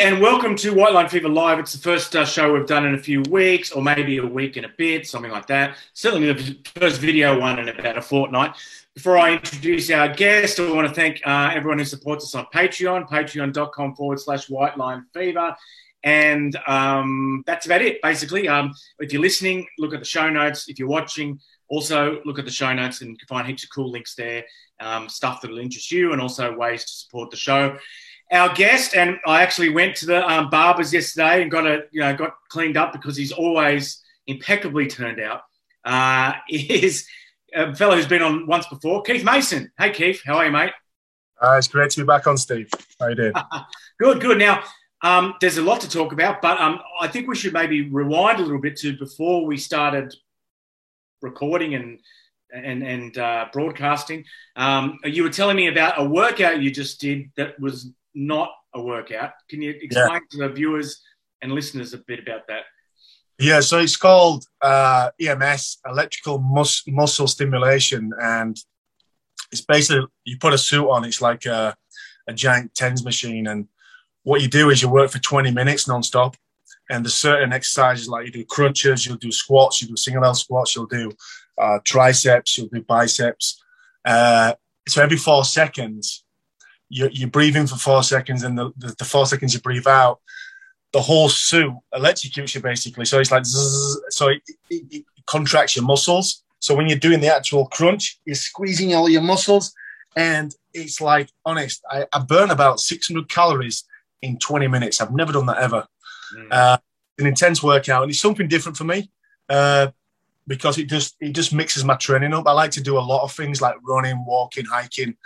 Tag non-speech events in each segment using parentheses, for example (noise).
and welcome to White Line Fever Live. It's the first uh, show we've done in a few weeks, or maybe a week and a bit, something like that. Certainly the first video one in about a fortnight. Before I introduce our guest, I want to thank uh, everyone who supports us on Patreon, patreon.com forward slash White Line Fever. And um, that's about it, basically. Um, if you're listening, look at the show notes. If you're watching, also look at the show notes and you can find heaps of cool links there, um, stuff that'll interest you, and also ways to support the show our guest, and I actually went to the um, barbers yesterday and got a you know got cleaned up because he's always impeccably turned out. Uh, (laughs) is a fellow who's been on once before, Keith Mason. Hey Keith, how are you, mate? Uh, it's great to be back on, Steve. How you doing? (laughs) good, good. Now, um, there's a lot to talk about, but um, I think we should maybe rewind a little bit to before we started recording and and and uh, broadcasting. Um, you were telling me about a workout you just did that was not a workout. Can you explain yeah. to the viewers and listeners a bit about that? Yeah, so it's called uh, EMS, electrical mus- muscle stimulation, and it's basically you put a suit on. It's like a, a giant tens machine, and what you do is you work for 20 minutes non-stop and there's certain exercises like you do crunches you'll do squats you do single L squats you'll do uh, triceps you'll do biceps uh, so every four seconds you, you breathe in for four seconds, and the, the, the four seconds you breathe out, the whole suit electrocutes you basically. So it's like, zzz, so it, it, it, contracts your muscles. So when you're doing the actual crunch, you're squeezing all your muscles. And it's like, honest, I, I burn about 600 calories in 20 minutes. I've never done that ever. Mm. Uh, an intense workout, and it's something different for me uh, because it just it just mixes my training up. I like to do a lot of things like running, walking, hiking,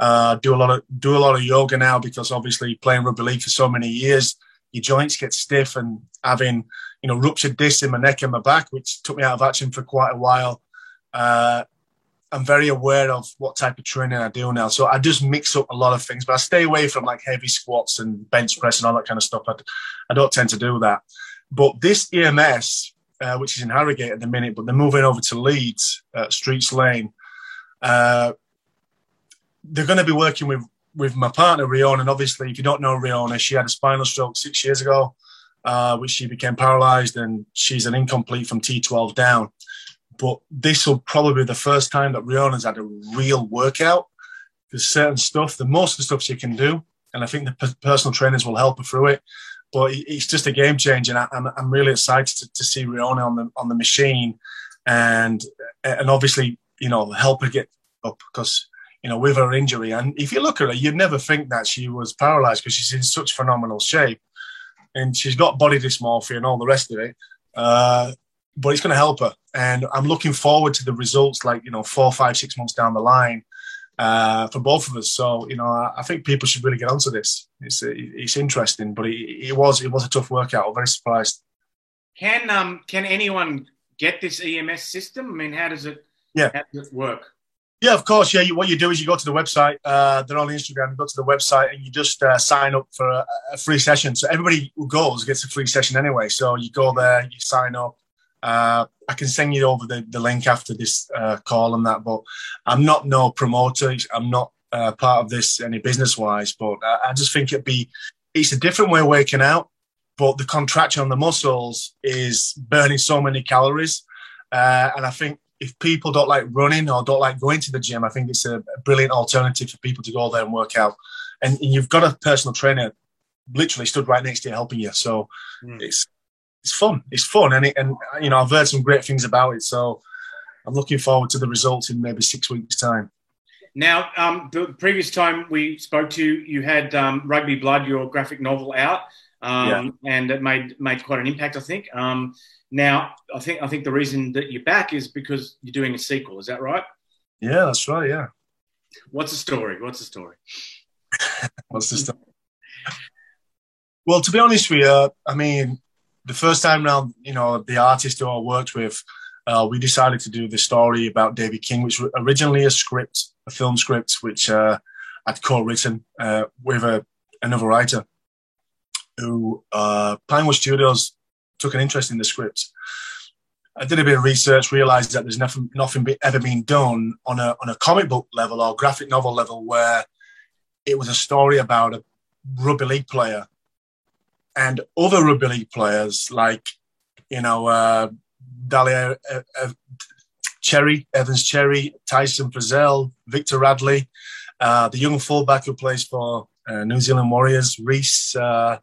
uh, do a lot of do a lot of yoga now because obviously playing rugby league for so many years, your joints get stiff and having you know ruptured discs in my neck and my back, which took me out of action for quite a while. Uh, I'm very aware of what type of training I do now, so I just mix up a lot of things. But I stay away from like heavy squats and bench press and all that kind of stuff. I, I don't tend to do that. But this EMS, uh, which is in Harrogate at the minute, but they're moving over to Leeds, uh, Streets Lane. Uh, they're going to be working with with my partner Riona, and obviously, if you don't know Riona, she had a spinal stroke six years ago, uh, which she became paralysed, and she's an incomplete from T12 down. But this will probably be the first time that Riona's had a real workout. There's certain stuff, the most of the stuff she can do, and I think the personal trainers will help her through it. But it's just a game changer, and I'm, I'm really excited to, to see Riona on the on the machine, and and obviously, you know, help her get up because you know, with her injury. And if you look at her, you'd never think that she was paralyzed because she's in such phenomenal shape and she's got body dysmorphia and all the rest of it. Uh, but it's going to help her. And I'm looking forward to the results, like, you know, four, five, six months down the line uh, for both of us. So, you know, I, I, think people should really get onto this. It's it's interesting, but it, it, was it was a tough workout. I'm very surprised. Can um can anyone get this EMS system? I mean, how does it yeah how does it work? Yeah, of course. Yeah, you, what you do is you go to the website. Uh, they're on Instagram. You go to the website and you just uh, sign up for a, a, free session. So everybody who goes gets a free session anyway. So you go there, you sign up. Uh, I can send you over the, the link after this uh, call and that. But I'm not no promoter. I'm not uh, part of this any business wise. But I, I just think it'd be it's a different way of working out. But the contraction on the muscles is burning so many calories. Uh, and I think if people don't like running or don't like going to the gym, I think it's a, brilliant alternative for people to go there and work out. And, and, you've got a personal trainer literally stood right next to you helping you. So mm. it's it's fun. It's fun, and it, and you know I've heard some great things about it. So I'm looking forward to the results in maybe six weeks' time. Now, um, the previous time we spoke to you, you had um, Rugby Blood, your graphic novel, out, um, yeah. and it made made quite an impact, I think. Um, now, I think I think the reason that you're back is because you're doing a sequel. Is that right? Yeah, that's right. Yeah. What's the story? What's the story? (laughs) What's the story? Well, to be honest with you, I mean, the first time around, you know, the artist who I worked with, uh, we decided to do the story about David King, which was originally a script, a film script, which uh, I'd co-written uh, with a, another writer who uh, Pinewood Studios took an interest in the script. I did a bit of research, realised that there's nothing, nothing ever been done on a on a comic book level or graphic novel level where it was a story about a rugby league player and other rugby league players like you know uh, Daly uh, uh, Cherry, Evans Cherry, Tyson Frizell, Victor Radley, uh, the young fullback who plays for uh, New Zealand Warriors, Reece. Uh,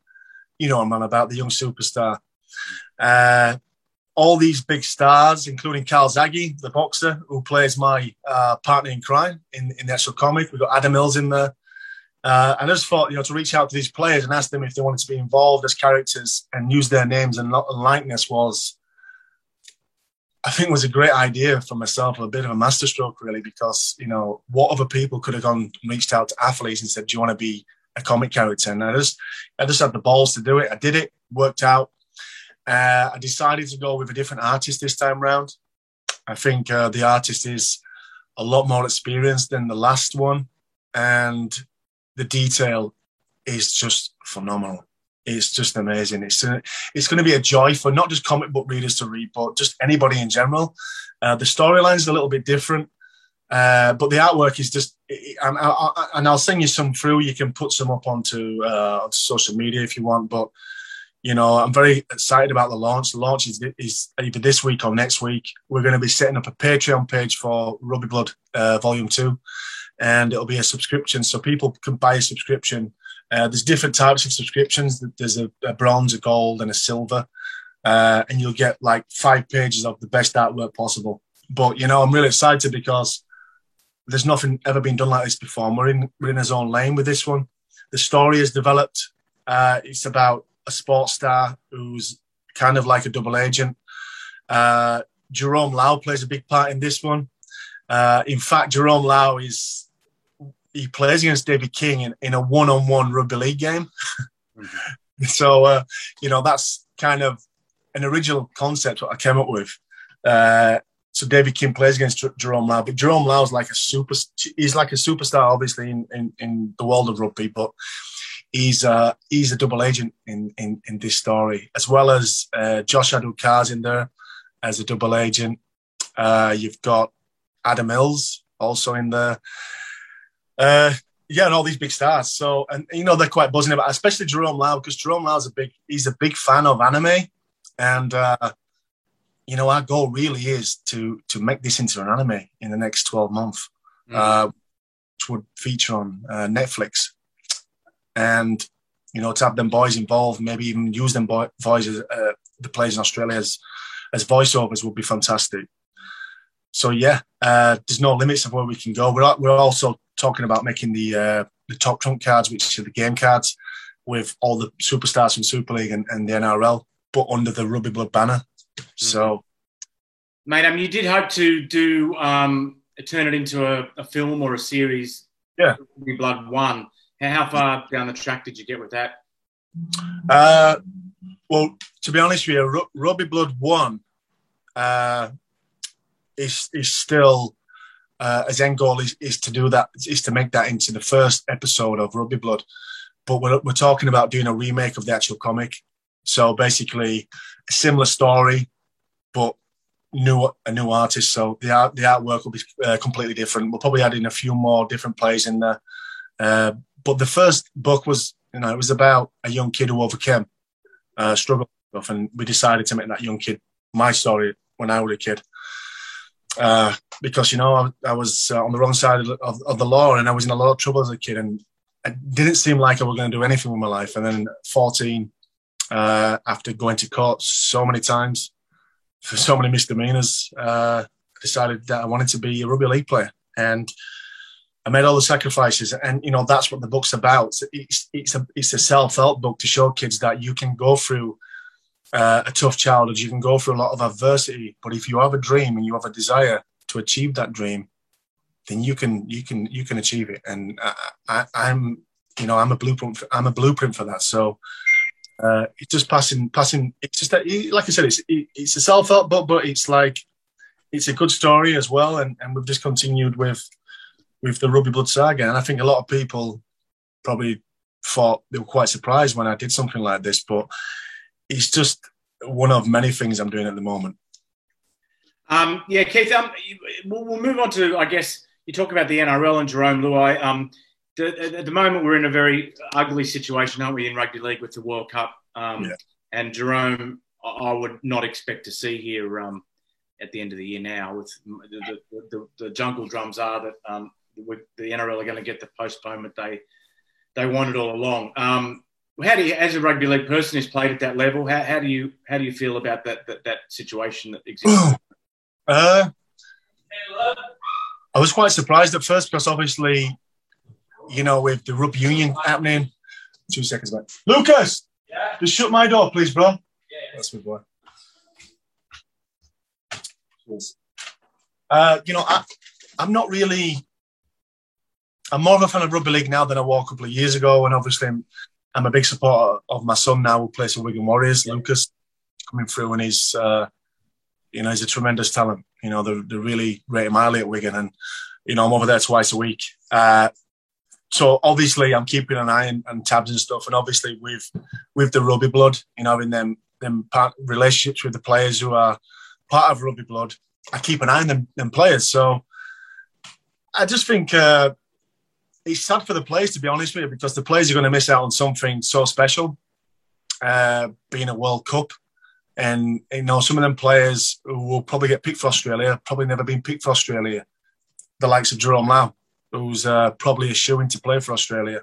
you know, man, about the young superstar. All these big stars, including Calzaghe, the boxer, who plays my partner in crime in, in the actual comic. We've got Adam Mills in there. Uh, and I just thought, you know, to reach out to these players and ask them if they wanted to be involved as characters and use their names and likeness was, I think, was a great idea for myself, a bit of a masterstroke, really, because you know, what other people could have gone and reached out to athletes and said, "Do you want to be a comic character?" And I just, I just had the balls to do it. I did it, worked out. Uh, I decided to go with a different artist this time round. I think uh, the artist is a lot more experienced than the last one, and the detail is just phenomenal. It's just amazing. It's a, it's going to be a joy for not just comic book readers to read, but just anybody in general. Uh, the storyline is a little bit different, uh, but the artwork is just. And, and I'll send you some through. You can put some up onto uh, social media if you want. But you know, I'm very excited about the launch. The launch is, is either this week or next week. We're going to be setting up a Patreon page for Rugby Blood uh, Volume Two and it'll be a subscription. So people can buy a subscription. Uh, there's different types of subscriptions. There's a, a bronze, a gold, and a silver, uh, and you'll get like five pages of the best artwork possible. But you know, I'm really excited because there's nothing ever been done like this before. We're in we're in a zone lane with this one. The story is developed. Uh, it's about a sports star who's kind of like a double agent. Uh, Jerome Luai plays a big part in this one. Uh, in fact, Jerome Luai is he plays against David King in, in a one-on-one rugby league game. mm-hmm. (laughs) so uh, you know that's kind of an original concept what I came up with. Uh, so David King plays against Jerome Luai, but Jerome Luai is like a super. He's like a superstar, obviously in, in, in the world of rugby, but he's uh, he's a double agent in, in, in this story, as well as uh, Josh Addo-Carr's in there as a double agent. Uh, you've got Adam Mills also in there. Uh, yeah, and all these big stars. So, and you know, they're quite buzzing about, especially Jerome Luai, because Jerome Luai's a big, he's a big fan of anime, and uh, you know, our goal really is to to make this into an anime in the next twelve months, mm. uh, which would feature on uh, Netflix, and you know, to have them boys involved, maybe even use them boy, voices, uh, the players in Australia as as voiceovers would be fantastic. So yeah, uh, there's no limits of where we can go. We're we're also talking about making the uh, the top trump cards, which are the game cards, with all the superstars from Super League and, and the NRL, but under the Rugby Blood banner. Mm-hmm. So, mate, I mean, you did hope to do um, turn it into a, a film or a series. Yeah, Rugby Blood One. How far down the track did you get with that? Uh, well, to be honest with you, Rugby Blood One uh, is is still uh, his end goal is, is to do that is to make that into the first episode of Rugby Blood. But we're, we're talking about doing a remake of the actual comic. So basically, a similar story, but new a new artist. So the art the artwork will be uh, completely different. We'll probably add in a few more different plays in there. Uh, but the first book was you know it was about a young kid who overcame uh, struggle and we decided to make that young kid my story when I was a kid uh, because you know I, I was uh, on the wrong side of, of, of, the law and I was in a lot of trouble as a kid and it didn't seem like I was going to do anything with my life. And then 14, uh, after going to court so many times for so many misdemeanors, uh, decided that I wanted to be a rugby league player and. I made all the sacrifices, and you know that's what the book's about. It's it's a it's a self help book to show kids that you can go through uh, a tough childhood. You can go through a lot of adversity, but if you have a dream and you have a desire to achieve that dream, then you can you can you can achieve it. And I, am you know I'm a blueprint. For, I'm a blueprint for that. So uh, it's just passing passing. It's just that, like I said, it's it's a self help book, but it's like it's a good story as well. And and we've just continued with with the Rugby Blood saga. And I think a lot of people probably thought they were quite surprised when I did something like this, but it's just one of many things I'm doing at the moment. Um, yeah, Keith, um, we'll, we'll, move on to, I guess, you talk about the NRL and Jerome Luai. Um, the, at the moment, we're in a very ugly situation, aren't we, in rugby league with the World Cup Um, Yeah. And Jerome, I would not expect to see here um, at the end of the year now. With the, the, the, the jungle drums are that um, with the NRL are going to get the postponement they they wanted all along. Um, how do you, as a rugby league person who's played at that level, how, how do you how do you feel about that that, that situation that exists? Uh, I was quite surprised at first because obviously, you know, with the rugby union happening. Two seconds, mate. Lucas, just shut my door, please, bro. Yeah, That's my boy. Cheers. Uh, you know, I, I'm not really. I'm more of a fan of rugby league now than I was a couple of years ago, and obviously, I'm, I'm a big supporter of my son now, who plays for Wigan Warriors. Lucas coming through, and he's, uh, you know, he's a tremendous talent. You know, they're, they're really him highly at Wigan, and you know, I'm over there twice a week. Uh, so obviously, I'm keeping an eye on, on tabs and stuff, and obviously with with the rugby blood, you know, having them them part, relationships with the players who are part of rugby blood, I keep an eye on them, them players. So I just think uh, it's sad for the players, to be honest with you, because the players are going to miss out on something so special, uh, being a World Cup. And you know, some of them players who will probably get picked for Australia, probably never been picked for Australia. The likes of Jerome Luai, who's uh, probably a shoe in to play for Australia,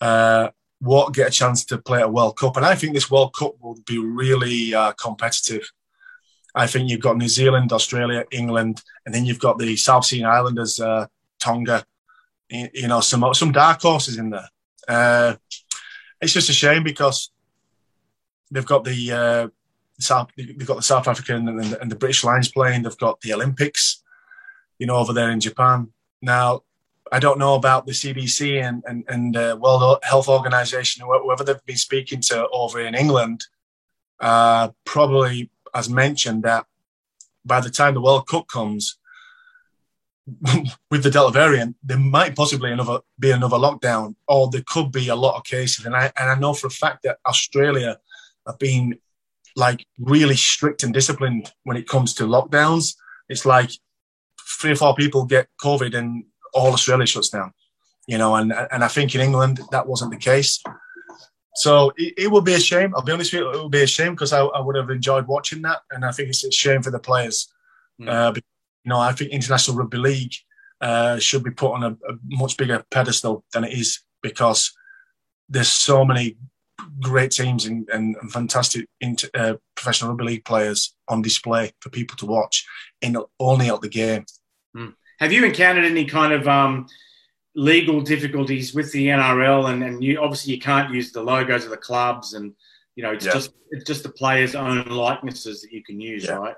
uh, won't get a chance to play at a World Cup. And I think this World Cup will be really uh, competitive. I think you've got New Zealand, Australia, England, and then you've got the South Sea Islanders, uh, Tonga. You, know, some some dark horses in there. Uh, it's just a shame because they've got the uh, South, they've got the South African and the, and the British Lions playing. They've got the Olympics, you know, over there in Japan. Now, I don't know about the CDC and and, and uh, World Health Organization, whoever they've been speaking to over in England, uh, probably has mentioned that by the time the World Cup comes, (laughs) with the Delta variant, there might possibly another be another lockdown, or there could be a lot of cases. And I and I know for a fact that Australia have been like really strict and disciplined when it comes to lockdowns. It's like three or four people get COVID and all Australia shuts down. You know, and and I think in England that wasn't the case. So it, it would be a shame. I'll be honest with you, it would be a shame because I, I would have enjoyed watching that, and I think it's a shame for the players. Mm. Uh, you know, I think International Rugby League uh, should be put on a, a, much bigger pedestal than it is because there's so many great teams and, and, and fantastic inter, uh, professional rugby league players on display for people to watch in only at the game. Mm. Have you encountered any kind of um, legal difficulties with the NRL? And, and you obviously you can't use the logos of the clubs, and you know it's Yeah. just it's just the players' own likenesses that you can use, Yeah. right?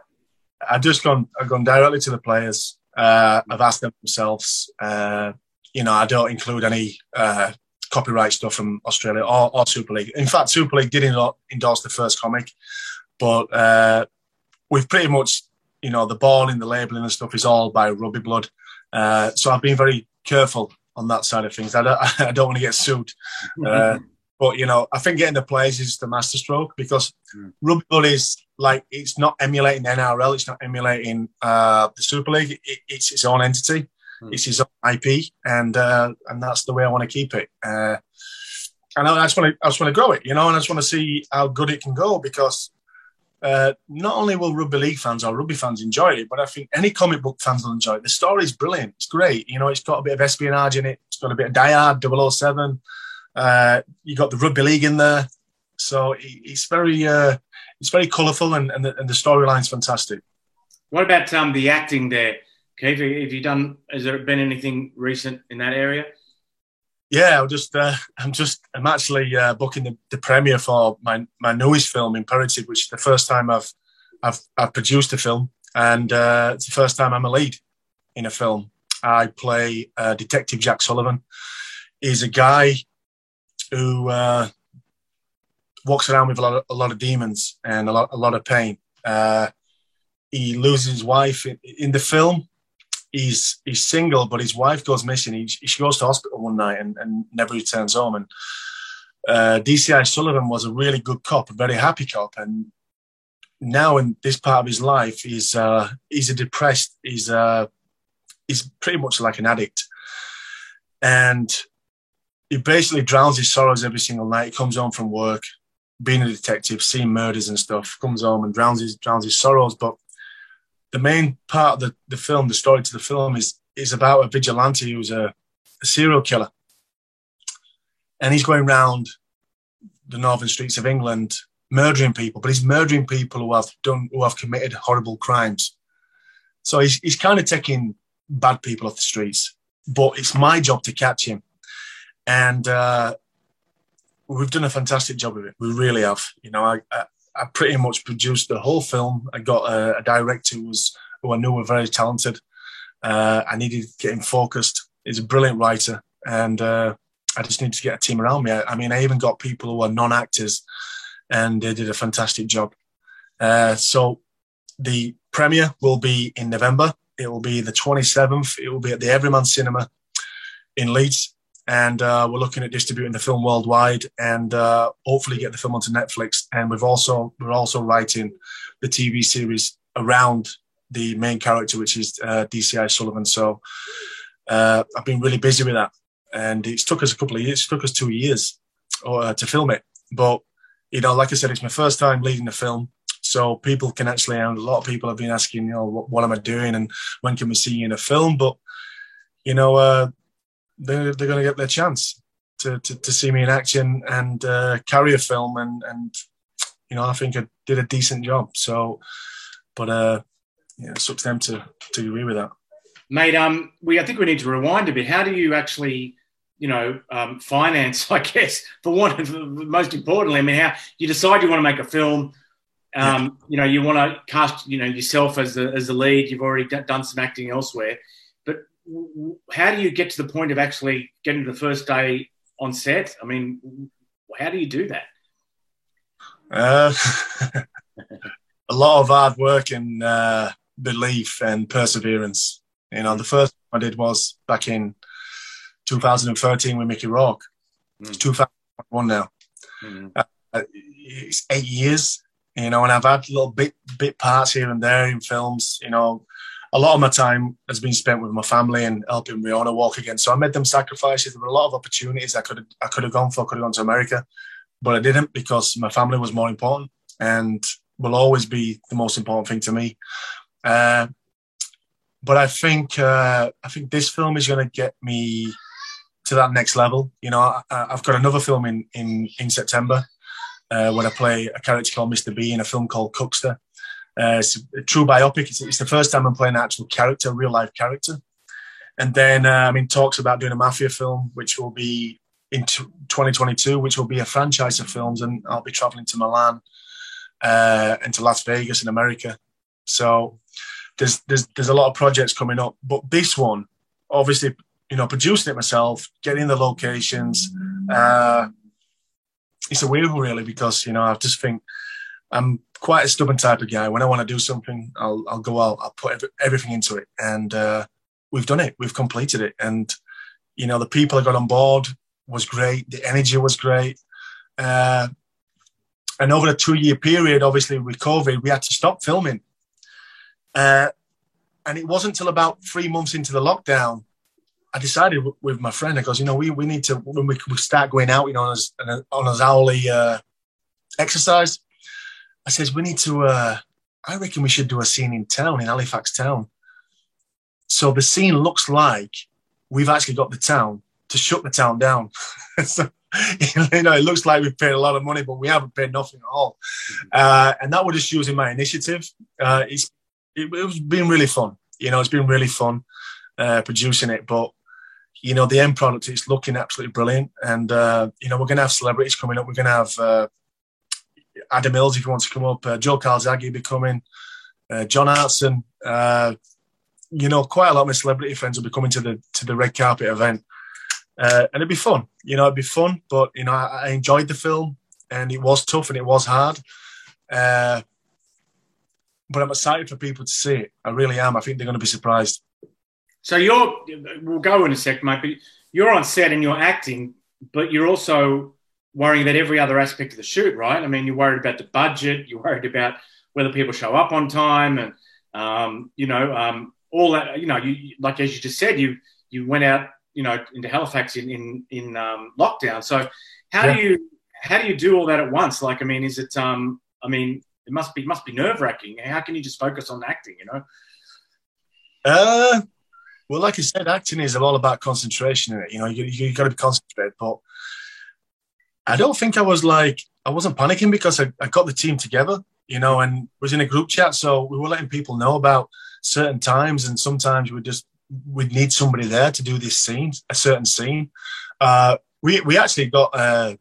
I've just gone. I've gone directly to the players. Uh, I've asked them themselves. Uh, you know, I don't include any uh, copyright stuff from Australia or, or Super League. In fact, Super League did endo- endorse the first comic, but uh, we've pretty much, you know, the balling, the labeling, and stuff is all by Rugby Blood. Uh, so I've been very careful on that side of things. I don't, (laughs) I don't want to get sued. But you know, I think getting the players is the masterstroke because Mm. rugby is like it's not emulating the NRL, it's not emulating uh, the Super League. It, it's its own entity, Mm. it's its own IP, and uh, and that's the way I want to keep it. Uh, and I just want to I just want to grow it, you know, and I just want to see how good it can go because. Uh, not only will rugby league fans or rugby fans enjoy it, but I think any comic book fans will enjoy it. The story's brilliant. It's great. You know, it's got a bit of espionage in it. It's got a bit of Die Hard, 007. Uh, you got the rugby league in there, so it's very uh, it's very colourful and and the, and the storyline's fantastic. What about um, the acting there, Keith? Have you done? Has there been anything recent in that area? Yeah, I'm just uh, I'm just I'm actually uh, booking the, the premiere for my my newest film, Imperative, which is the first time I've I've, I've produced a film, and uh, it's the first time I'm a lead in a film. I play uh, Detective Jack Sullivan. He's a guy who uh, walks around with a lot of, a lot of demons and a lot a lot of pain. Uh, he loses his wife in, in the film. He's he's single, but his wife goes missing. He, she goes to hospital one night and, and never returns home. And uh, DCI Sullivan was a really good cop, a very happy cop, and now in this part of his life, he's uh, he's a depressed. He's uh, he's pretty much like an addict, and he basically drowns his sorrows every single night. He comes home from work, being a detective, seeing murders and stuff, comes home and drowns his drowns his sorrows. But the main part of the, the film, the story to the film, is is about a vigilante who's a, a serial killer, and he's going around the northern streets of England murdering people, but he's murdering people who have done who have committed horrible crimes. So he's he's kind of taking bad people off the streets, but it's my job to catch him, and uh, we've done a fantastic job of it. We really have. You know, I, I, I pretty much produced the whole film. I got a, a director who was who I knew were very talented. Uh, I needed to get him focused. He's a brilliant writer, and uh, I just needed to get a team around me. I, I mean, I even got people who are non-actors, and they did a fantastic job. Uh, so the premiere will be in November. It will be the 27th. It will be at the Everyman Cinema in Leeds, and uh, we're looking at distributing the film worldwide and uh, hopefully get the film onto Netflix. And we've also we're also writing the TV series around the main character, which is uh, DCI Sullivan. So uh, I've been really busy with that and it's took us a couple of years. It took us two years uh, to film it. But you know, like I said, it's my first time leading the film, so people can actually. And a lot of people have been asking, you know, what, what am I doing, and when can we see you in a film? But you know, uh, they're they're going to get their chance to, to, to see me in action and uh, carry a film, and and you know, I think I did a decent job. So, but uh, yeah, it's up to them to to agree with that mate. Um, we I think we need to rewind a bit. How do you actually, you know, um, finance? (laughs) I guess for one, most importantly, I mean, how you decide you want to make a film. Um, you know, you want to cast, you know, yourself as the as the lead. You've already done some acting elsewhere, how do you get to the point of actually getting to the first day on set? I mean, how do you do that? Uh, (laughs) a lot of hard work and uh, belief and perseverance. You know, the first I did was back in 2013 with Mickey Rourke. Mm. It's 2001 now. Mm. Uh, it's eight years, you know, and I've had little bit bit parts here and there in films. You know, a lot of my time has been spent with my family and helping Riona walk again. So I made them sacrifices. There were a lot of opportunities I could have, I could have gone for. I Could have gone to America, but I didn't because my family was more important and will always be the most important thing to me. Uh, but I think uh, I think this film is going to get me to that next level. You know, I, have got another film in in in September uh, where I play a character called Mr. B in a film called Cookster. Uh, it's a true biopic. It's, it's, the first time I'm playing an actual character, real life character. And then uh, I'm in talks about doing a mafia film, which will be in 2022, which will be a franchise of films, and I'll be traveling to Milan uh, and to Las Vegas in America. So there's there's there's a lot of projects coming up, but this one, obviously, you know, producing it myself, getting the locations, uh, it's a weird one really because you know I just think I'm quite a stubborn type of guy. When I want to do something, I'll I'll go out, I'll put every, everything into it, and uh, we've done it, we've completed it, and you know the people I got on board was great, the energy was great. Uh, and over a two year period, obviously with COVID, we had to stop filming. Uh, and it wasn't until about three months into the lockdown, I decided with my friend, I goes, you know, we, we need to, when we, we start going out, you know, on us, on us hourly uh, exercise, I says, we need to, uh, I reckon we should do a scene in town, in Halifax town. So the scene looks like we've actually got the town to shut the town down. (laughs) so, you know, it looks like we've paid a lot of money, but we haven't paid nothing at all. Uh, and that was just using my initiative. Uh, it's it, it was been really fun. You know, it's been really fun uh, producing it, but you know, the end product is looking absolutely brilliant. And uh, you know, we're going to have celebrities coming up. We're going to have uh, Adam Mills if you want to come up. Uh, Joe Calzaghe be coming. Uh, John Hartson. Uh, you know, quite a lot of my celebrity friends will be coming to the to the red carpet event, uh, and it'd be fun. You know, it'd be fun. But you know, I, I enjoyed the film, and it was tough and it was hard. Uh, but I'm excited for people to see it. I really am. I think they're going to be surprised. So you're, we'll go in a sec, mate, but you're on set and you're acting, but you're also worrying about every other aspect of the shoot, right? I mean, you're worried about the budget, you're worried about whether people show up on time, and um, you know, um, all that. You know, you like as you just said, you you went out, you know, into Halifax in in, in um, lockdown. So how yeah. do you how do you do all that at once? Like, I mean, is it? Um, I mean, it must be must be nerve wracking. How can you just focus on acting? You know. Uh, well, like I said, acting is all about concentration. In it, you know, you you got to be concentrated. But I don't think I was like I wasn't panicking because I, I got the team together, you know, and was in a group chat, so we were letting people know about certain times, and sometimes we just we'd need somebody there to do this scene, a certain scene. Uh, we we actually got uh,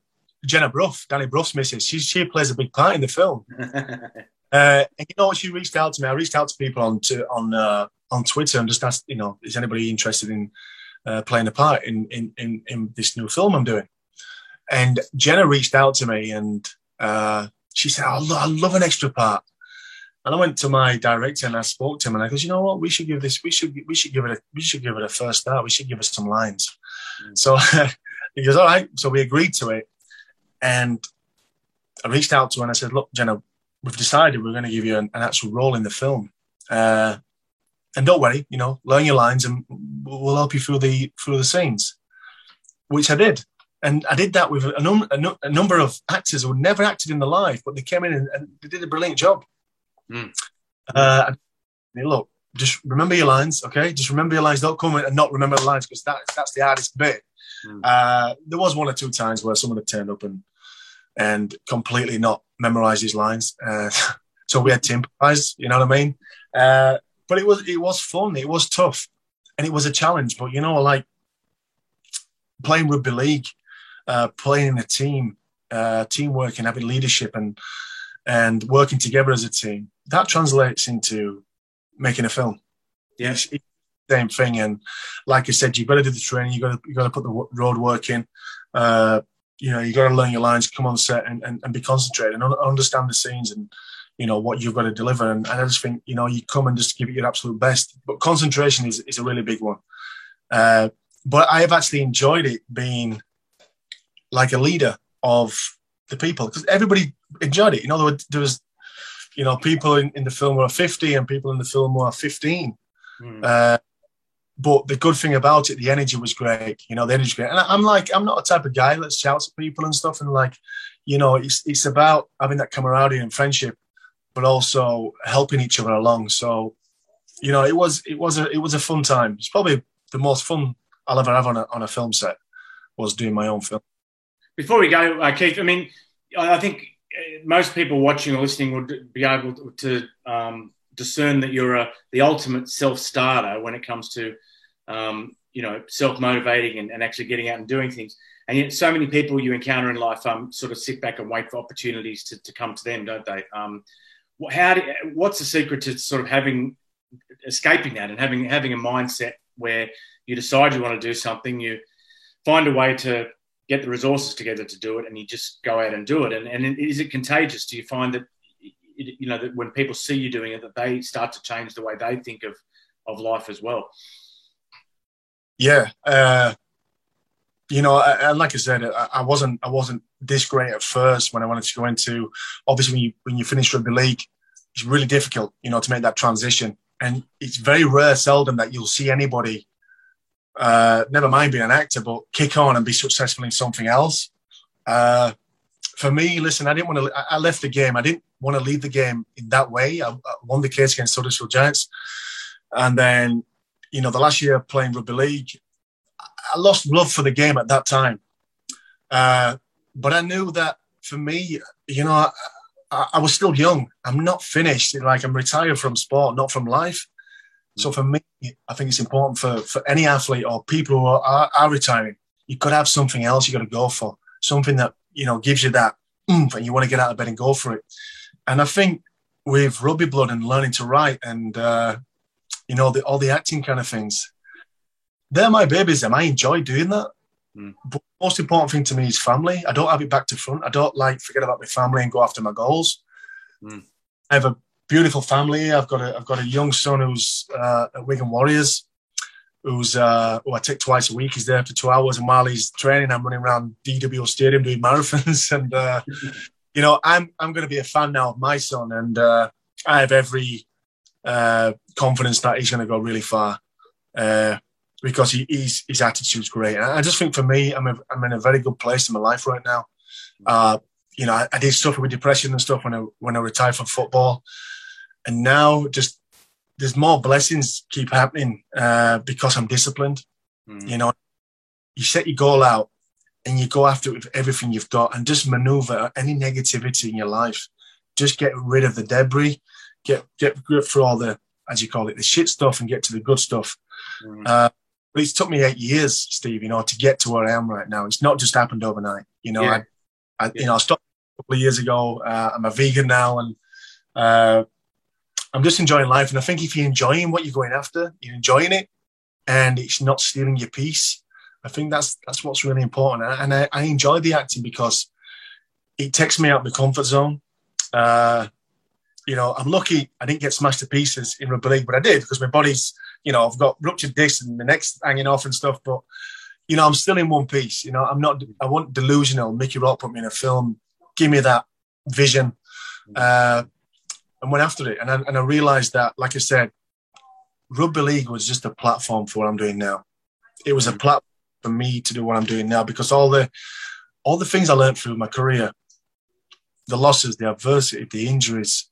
Jenna Brough, Danny Brough's missus. She she plays a big part in the film. (laughs) Uh, and you know? She reached out to me. I reached out to people on to, on uh, on Twitter and just asked, you know, is anybody interested in uh, playing a part in, in, in in this new film I'm doing? And Jenna reached out to me and uh, she said, oh, I love an extra part. And I went to my director and I spoke to him and I goes, you know what? We should give this. We should we should give it a we should give it a first start. We should give us some lines. Mm. So (laughs) he goes, all right. So we agreed to it, and I reached out to her and I said, look, Jenna, we've decided we're going to give you an, an actual role in the film. Uh, and don't worry, you know, learn your lines and we'll help you through the through the scenes, which I did. And I did that with a, num- a, a number of actors who never acted in the life, but they came in and, and they did a brilliant job. Mm. Uh, look, just remember your lines, okay? Just remember your lines. Don't come in and not remember the lines because that, that's the hardest bit. Mm. Uh, there was one or two times where someone had turned up and and completely not memorize his lines. Uh, (laughs) so we had to improvise. You know what I mean? Uh, but it was it was fun. It was tough, and it was a challenge. But you know, like playing rugby league, uh, playing in a team, uh, teamwork, and having leadership, and and working together as a team. That translates into making a film. Yes. Yeah. Same thing, and like I said, you've got to do the training. You got to you got to put the road work in. Uh, you know, you got to learn your lines, come on set, and, and, and be concentrated and understand the scenes and you know what you've got to deliver. And, and, I just think you know you come and just give it your absolute best. But concentration is is a really big one. Uh, but I have actually enjoyed it being like a leader of the people because everybody enjoyed it. You know, there, were, there was you know people in, in the film were 50 and people in the film were 15. Mm. Uh, but the good thing about it, the energy was great. You know, the energy great. And I, am like, I'm not a type of guy that shouts at people and stuff. And like, you know, it's it's about having that camaraderie and friendship, but also helping each other along. So, you know, it was it was a it was a fun time. It's probably the most fun I'll ever have on a on a film set was doing my own film. Before we go, uh, Keith, I mean, I think uh, most people watching or listening would be able to um, discern that you're a, the ultimate self starter when it comes to, um, you know, self motivating and, and, actually getting out and doing things. And yet, so many people you encounter in life um, sort of sit back and wait for opportunities to, to come to them, don't they? Um, how do, what's the secret to sort of having escaping that and having having a mindset where you decide you want to do something, you find a way to get the resources together to do it, and you just go out and do it. And, and is it contagious? Do you find that you know that when people see you doing it, that they start to change the way they think of of life as well. Yeah, uh, you know, and like I said, I wasn't I wasn't this great at first when I wanted to go into. Obviously, when you when you finish rugby league, it's really difficult, you know, to make that transition, and it's very rare, seldom that you'll see anybody. Uh, never mind being an actor, but kick on and be successful in something else. Uh, for me, listen, I didn't want to. I left the game. I didn't want to leave the game in that way. I, I won the case against Huddersfield Giants, and then you know the last year playing rugby league, I lost love for the game at that time. Uh, but I knew that for me, you know, I, I, was still young. I'm not finished. Like I'm retired from sport, not from life. So for me, I think it's important for, for any athlete or people who are, are retiring. You've got to have something else you got to go for, something that you know gives you that oomph, and you want to get out of bed and go for it. And I think with rugby blood and learning to write and uh, you know the, all the acting kind of things, they're my babies. And I enjoy doing that. Mm. But most important thing to me is family. I don't have it back to front. I don't like forget about my family and go after my goals. Mm. I have a beautiful family. I've got a I've got a young son who's uh, at Wigan Warriors who's uh, who I take twice a week. He's there for two hours, and while he's training, I'm running around DW Stadium doing (laughs) marathons. And uh, you know, I'm I'm going to be a fan now of my son, and uh, I have every uh, confidence that he's going to go really far uh, because he, he's, his attitude's great. And I just think for me, I'm a, I'm in a very good place in my life right now. Uh, you know, I, I, did suffer with depression and stuff when I when I retired from football, and now just there's more blessings keep happening uh, because I'm disciplined. Mm. You know, you set your goal out and you go after it with everything you've got and just maneuver any negativity in your life. Just get rid of the debris, get get through all the as you call it the shit stuff and get to the good stuff. Mm. Uh, but it's took me eight years, Steve, you know, to get to where I am right now. It's not just happened overnight. You know, yeah. I, I yeah. you know, I stopped a couple of years ago. Uh, I'm a vegan now, and uh, I'm just enjoying life. And I think if you're enjoying what you're going after, you're enjoying it, and it's not stealing your peace. I think that's that's what's really important. And I, I enjoy the acting because it takes me out of the comfort zone. Uh, you know, I'm lucky I didn't get smashed to pieces in rugby league, but I did because my body's, you know, I've got ruptured discs and the neck's hanging off and stuff. But you know, I'm still in one piece. You know, I'm not. I want delusional. Mickey Rourke put me in a film. Give me that vision, uh, and went after it. And I, and I realized that, like I said, rugby league was just a platform for what I'm doing now. It was a platform for me to do what I'm doing now because all the all the things I learned through my career, the losses, the adversity, the injuries,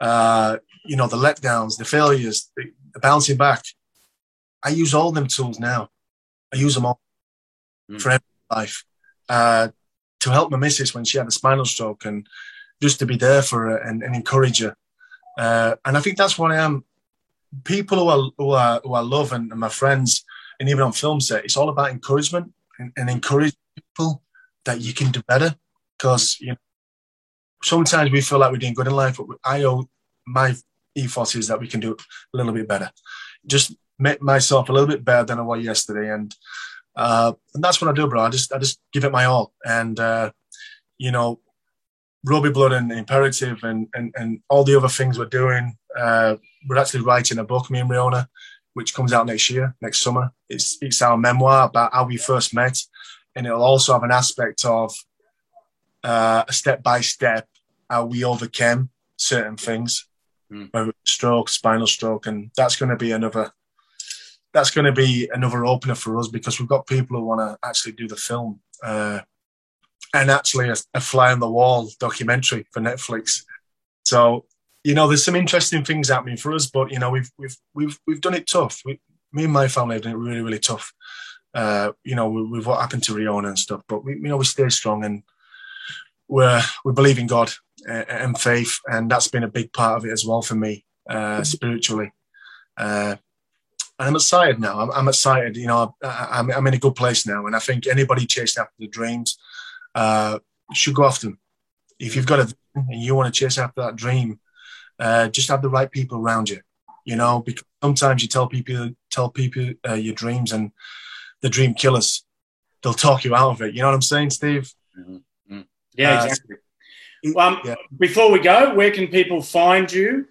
uh, you know, the letdowns, the failures, the, the, bouncing back. I use all them tools now. I use them all mm. for every life uh, to help my missus when she had a spinal stroke and just to be there for her and, and encourage her. Uh, and I think that's what I am. People who I, who I, who I love and, and, my friends, and even on film set, it's all about encouragement and, and encourage people that you can do better. Because you know, sometimes we feel like we're doing good in life, but I owe my ethos is that we can do a little bit better. Just make myself a little bit better than I was yesterday, and uh, and that's what I do, bro. I just I just give it my all, and uh, you know, Rugby Blood and Imperative, and and and all the other things we're doing. Uh, we're actually writing a book, me and Riona, which comes out next year, next summer. It's it's our memoir about how we first met, and it'll also have an aspect of uh, a step by step how we overcame certain things, mm. stroke, spinal stroke, and that's going to be another. That's going to be another opener for us because we've got people who want to actually do the film, uh, and actually a, a fly on the wall documentary for Netflix. So you know, there's some interesting things happening for us, but you know, we've we've we've we've done it tough. We, me and my family have done it really really tough. Uh, you know, with what happened to Riona and stuff, but we you know we stay strong and we're we believe in God and faith, and that's been a big part of it as well for me uh, spiritually. Uh, and I'm excited now. I'm, I'm excited. You know, I, am I'm in a good place now, and I think anybody chasing after the dreams uh, should go after them. If you've got a and you want to chase after that dream, uh, just have the right people around you. You know, because sometimes you tell people tell people uh, your dreams, and the dream killers, they'll talk you out of it. You know what I'm saying, Steve? Mm-hmm. mm-hmm. Yeah, uh, exactly. Um, yeah. Before we go, where can people find you?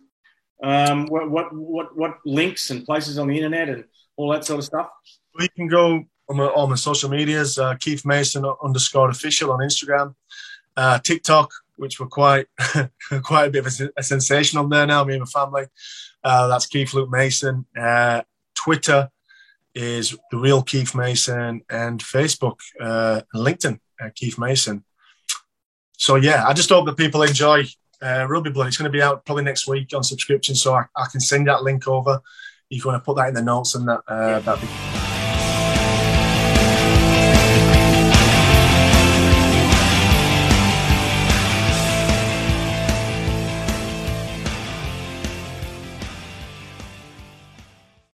Um, what, what, what what links and places on the internet and all that sort of stuff? We can go on my, on my social medias, uh, Keith Mason underscore official on Instagram, uh, TikTok, which we're quite (laughs) quite a bit of a, a, sensation on there now. Me and my family. Uh, that's Keith Luke Mason. Uh, Twitter is the real Keith Mason, and Facebook uh, and LinkedIn, uh, Keith Mason so yeah, I just hope that people enjoy uh, Rugby Blood. It's going to be out probably next week on subscription, so I, I can send that link over. If you want to put that in the notes and that, uh, that'd be.